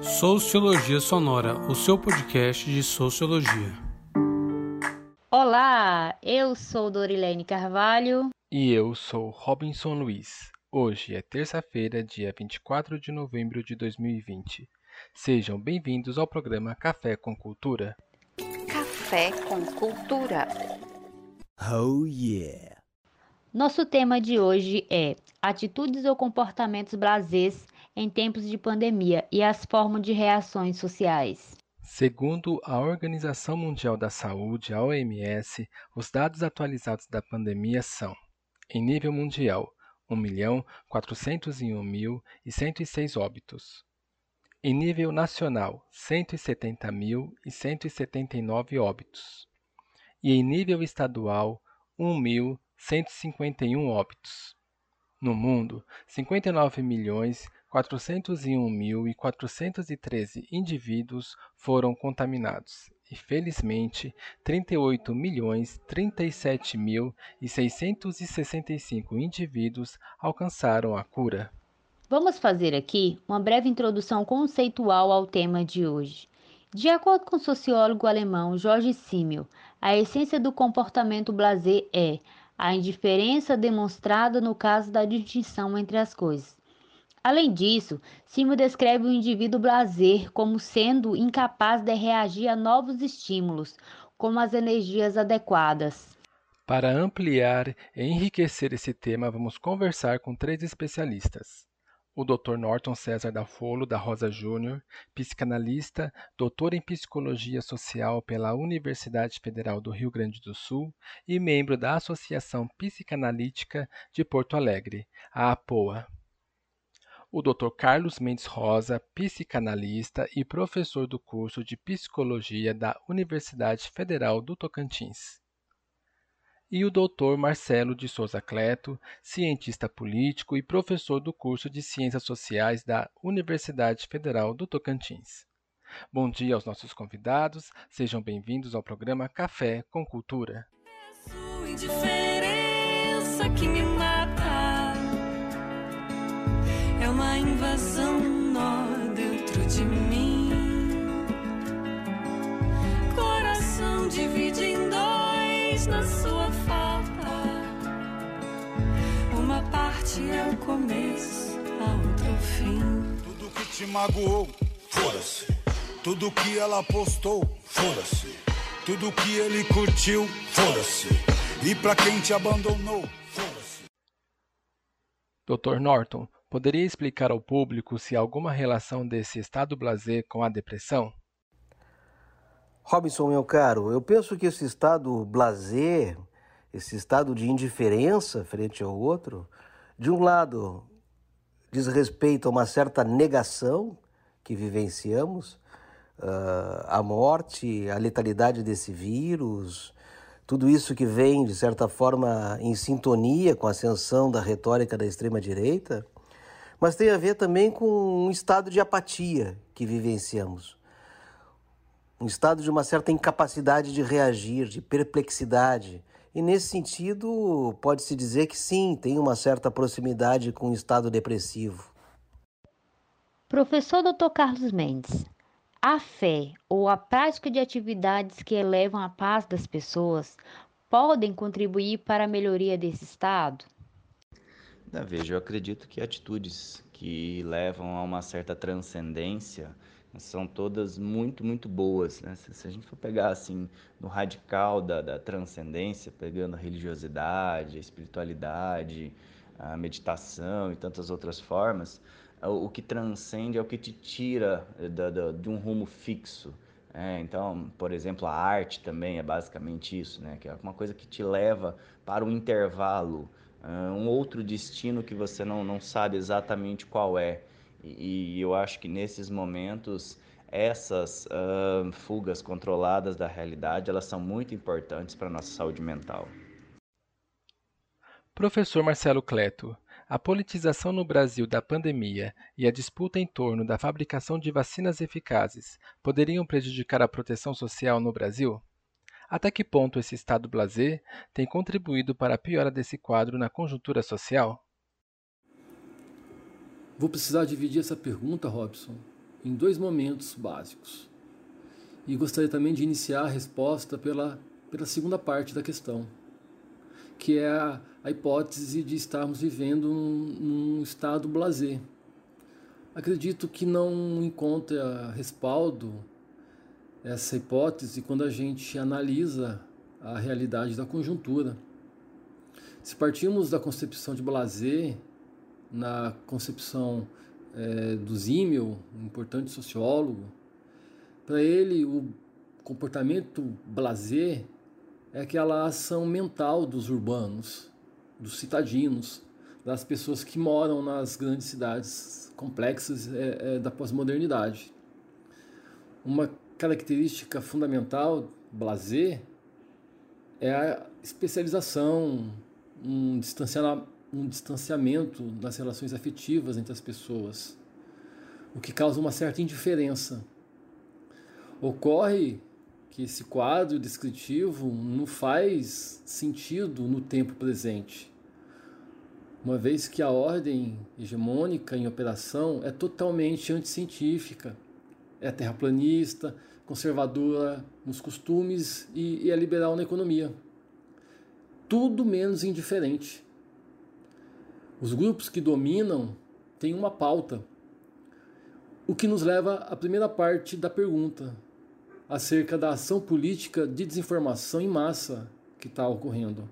Sociologia Sonora, o seu podcast de sociologia. Olá, eu sou Dorilene Carvalho. E eu sou Robinson Luiz. Hoje é terça-feira, dia 24 de novembro de 2020. Sejam bem-vindos ao programa Café com Cultura. Café com Cultura. Oh yeah! Nosso tema de hoje é Atitudes ou comportamentos blasés em tempos de pandemia e as formas de reações sociais. Segundo a Organização Mundial da Saúde, a OMS, os dados atualizados da pandemia são: em nível mundial, 1.401.106 óbitos. Em nível nacional, 170.179 óbitos. E em nível estadual, 1.151 óbitos. No mundo, 59.401.413 indivíduos foram contaminados e, felizmente, 38.037.665 indivíduos alcançaram a cura. Vamos fazer aqui uma breve introdução conceitual ao tema de hoje. De acordo com o sociólogo alemão Jorge Simmel, a essência do comportamento blasé é a indiferença demonstrada no caso da distinção entre as coisas. Além disso, Simo descreve o indivíduo blazer como sendo incapaz de reagir a novos estímulos, como as energias adequadas. Para ampliar e enriquecer esse tema, vamos conversar com três especialistas o Dr. Norton César da Folo da Rosa Júnior, psicanalista, doutor em psicologia social pela Universidade Federal do Rio Grande do Sul e membro da Associação Psicanalítica de Porto Alegre, a APOA. O Dr. Carlos Mendes Rosa, psicanalista e professor do curso de Psicologia da Universidade Federal do Tocantins e o Dr. Marcelo de Souza Cleto, cientista político e professor do curso de Ciências Sociais da Universidade Federal do Tocantins. Bom dia aos nossos convidados, sejam bem-vindos ao programa Café com Cultura. É uma invasão nó dentro de mim. Coração divide em dois na sua é o começo, a outro fim. Tudo que te magoou, foda-se. Tudo que ela postou, foda-se. Tudo que ele curtiu, foda-se. E pra quem te abandonou, foda-se. Dr. Norton, poderia explicar ao público se há alguma relação desse estado blasé com a depressão? Robinson, meu caro, eu penso que esse estado blasé, esse estado de indiferença frente ao outro, de um lado, diz respeito a uma certa negação que vivenciamos, uh, a morte, a letalidade desse vírus, tudo isso que vem, de certa forma, em sintonia com a ascensão da retórica da extrema-direita, mas tem a ver também com um estado de apatia que vivenciamos. Um estado de uma certa incapacidade de reagir, de perplexidade, e nesse sentido, pode-se dizer que sim, tem uma certa proximidade com o estado depressivo. Professor Dr. Carlos Mendes, a fé ou a prática de atividades que elevam a paz das pessoas podem contribuir para a melhoria desse estado? Veja, eu acredito que atitudes que levam a uma certa transcendência são todas muito, muito boas. Né? Se, se, a gente for pegar assim no radical da, da transcendência, pegando a religiosidade, a espiritualidade, a meditação e tantas outras formas, o, que transcende é o que te tira da, da, de um rumo fixo. É, então, por exemplo, a arte também é basicamente isso, né? que é uma coisa que te leva para um intervalo, um outro destino que você não, não sabe exatamente qual é. E, eu acho que nesses momentos essas uh, fugas controladas da realidade elas são muito importantes para a nossa saúde mental. Professor Marcelo Cleto, a politização no Brasil da pandemia e a disputa em torno da fabricação de vacinas eficazes poderiam prejudicar a proteção social no Brasil? Até que ponto esse estado blasé tem contribuído para a piora desse quadro na conjuntura social? Vou precisar dividir essa pergunta, Robson, em dois momentos básicos. E gostaria também de iniciar a resposta pela, pela segunda parte da questão, que é a, a hipótese de estarmos vivendo num, num estado blazer. Acredito que não encontra respaldo essa hipótese quando a gente analisa a realidade da conjuntura. Se partimos da concepção de Blazer, na concepção é, do Zimmel, um importante sociólogo, para ele o comportamento blazer é aquela ação mental dos urbanos, dos citadinos, das pessoas que moram nas grandes cidades complexas é, é, da pós-modernidade. Uma característica fundamental blazer é a especialização, um distanciamento, um distanciamento das relações afetivas entre as pessoas, o que causa uma certa indiferença. Ocorre que esse quadro descritivo não faz sentido no tempo presente, uma vez que a ordem hegemônica em operação é totalmente anticientífica, é terraplanista, conservadora nos costumes e, e é liberal na economia. Tudo menos indiferente. Os grupos que dominam têm uma pauta, o que nos leva à primeira parte da pergunta, acerca da ação política de desinformação em massa que está ocorrendo.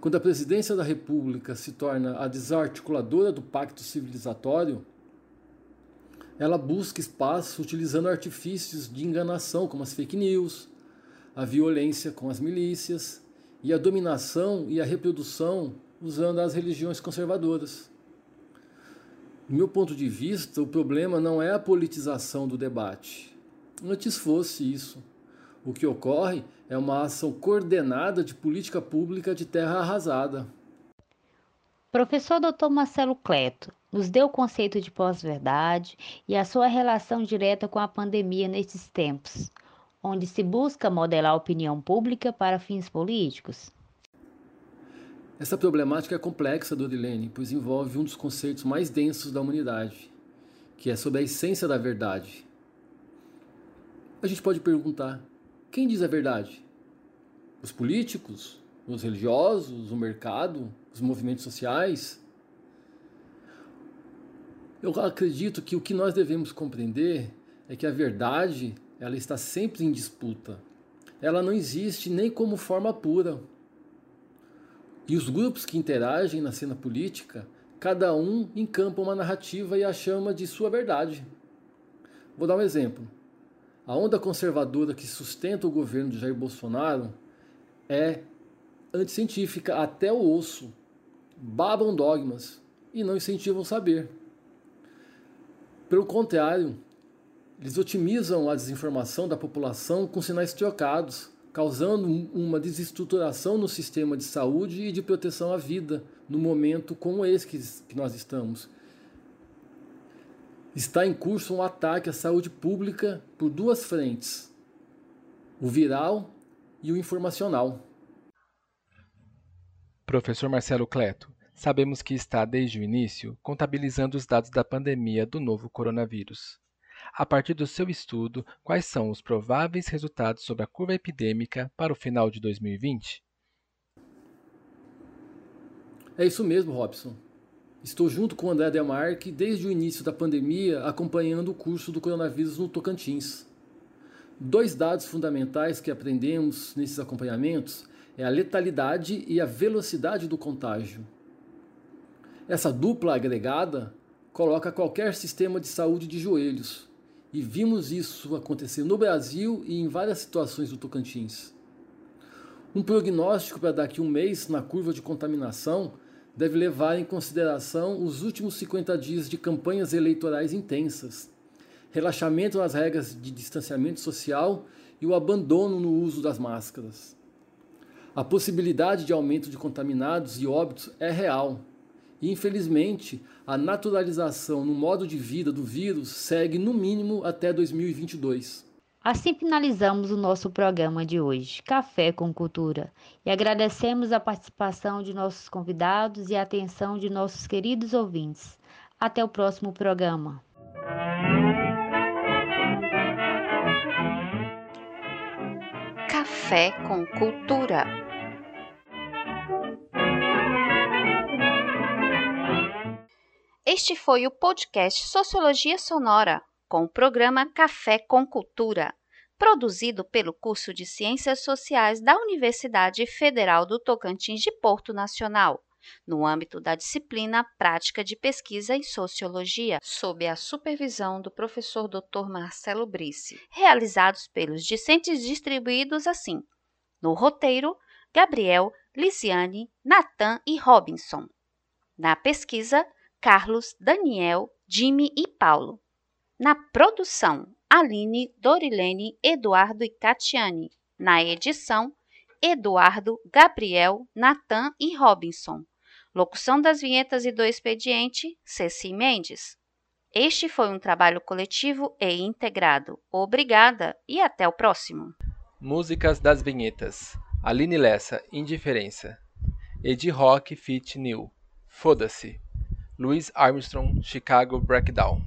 Quando a presidência da República se torna a desarticuladora do pacto civilizatório, ela busca espaço utilizando artifícios de enganação, como as fake news, a violência com as milícias e a dominação e a reprodução usando as religiões conservadoras. Do meu ponto de vista, o problema não é a politização do debate. Antes fosse isso. O que ocorre é uma ação coordenada de política pública de terra arrasada. Professor Dr. Marcelo Cleto nos deu o conceito de pós-verdade e a sua relação direta com a pandemia nesses tempos, onde se busca modelar a opinião pública para fins políticos. Essa problemática é complexa, Dorilene, pois envolve um dos conceitos mais densos da humanidade, que é sobre a essência da verdade. A gente pode perguntar: quem diz a verdade? Os políticos? Os religiosos? O mercado? Os movimentos sociais? Eu acredito que o que nós devemos compreender é que a verdade ela está sempre em disputa. Ela não existe nem como forma pura. E os grupos que interagem na cena política, cada um encampa uma narrativa e a chama de sua verdade. Vou dar um exemplo. A onda conservadora que sustenta o governo de Jair Bolsonaro é anticientífica até o osso. Babam dogmas e não incentivam saber. Pelo contrário, eles otimizam a desinformação da população com sinais trocados causando uma desestruturação no sistema de saúde e de proteção à vida no momento como esse que nós estamos. Está em curso um ataque à saúde pública por duas frentes: o viral e o informacional. Professor Marcelo Cleto, sabemos que está desde o início contabilizando os dados da pandemia do novo coronavírus. A partir do seu estudo, quais são os prováveis resultados sobre a curva epidêmica para o final de 2020? É isso mesmo, Robson. Estou junto com o André Demarque desde o início da pandemia acompanhando o curso do coronavírus no Tocantins. Dois dados fundamentais que aprendemos nesses acompanhamentos é a letalidade e a velocidade do contágio. Essa dupla agregada coloca qualquer sistema de saúde de joelhos, e vimos isso acontecer no Brasil e em várias situações do Tocantins. Um prognóstico para daqui a um mês na curva de contaminação deve levar em consideração os últimos 50 dias de campanhas eleitorais intensas, relaxamento nas regras de distanciamento social e o abandono no uso das máscaras. A possibilidade de aumento de contaminados e óbitos é real e, infelizmente, a naturalização no modo de vida do vírus segue no mínimo até 2022. Assim finalizamos o nosso programa de hoje, Café com Cultura, e agradecemos a participação de nossos convidados e a atenção de nossos queridos ouvintes. Até o próximo programa. Café com Cultura. Este foi o podcast Sociologia Sonora, com o programa Café com Cultura, produzido pelo curso de Ciências Sociais da Universidade Federal do Tocantins de Porto Nacional no âmbito da disciplina Prática de Pesquisa em Sociologia, sob a supervisão do professor Dr. Marcelo Brice, realizados pelos discentes distribuídos assim: no roteiro, Gabriel, Lisiane, Natan e Robinson. Na pesquisa, Carlos, Daniel, Jimmy e Paulo. Na produção, Aline, Dorilene, Eduardo e Catiane. Na edição, Eduardo, Gabriel, Natan e Robinson. Locução das vinhetas e do expediente, Ceci Mendes. Este foi um trabalho coletivo e integrado. Obrigada e até o próximo. Músicas das vinhetas. Aline Lessa, Indiferença. Edi Rock, Fit New. Foda-se. Louis Armstrong, Chicago Breakdown.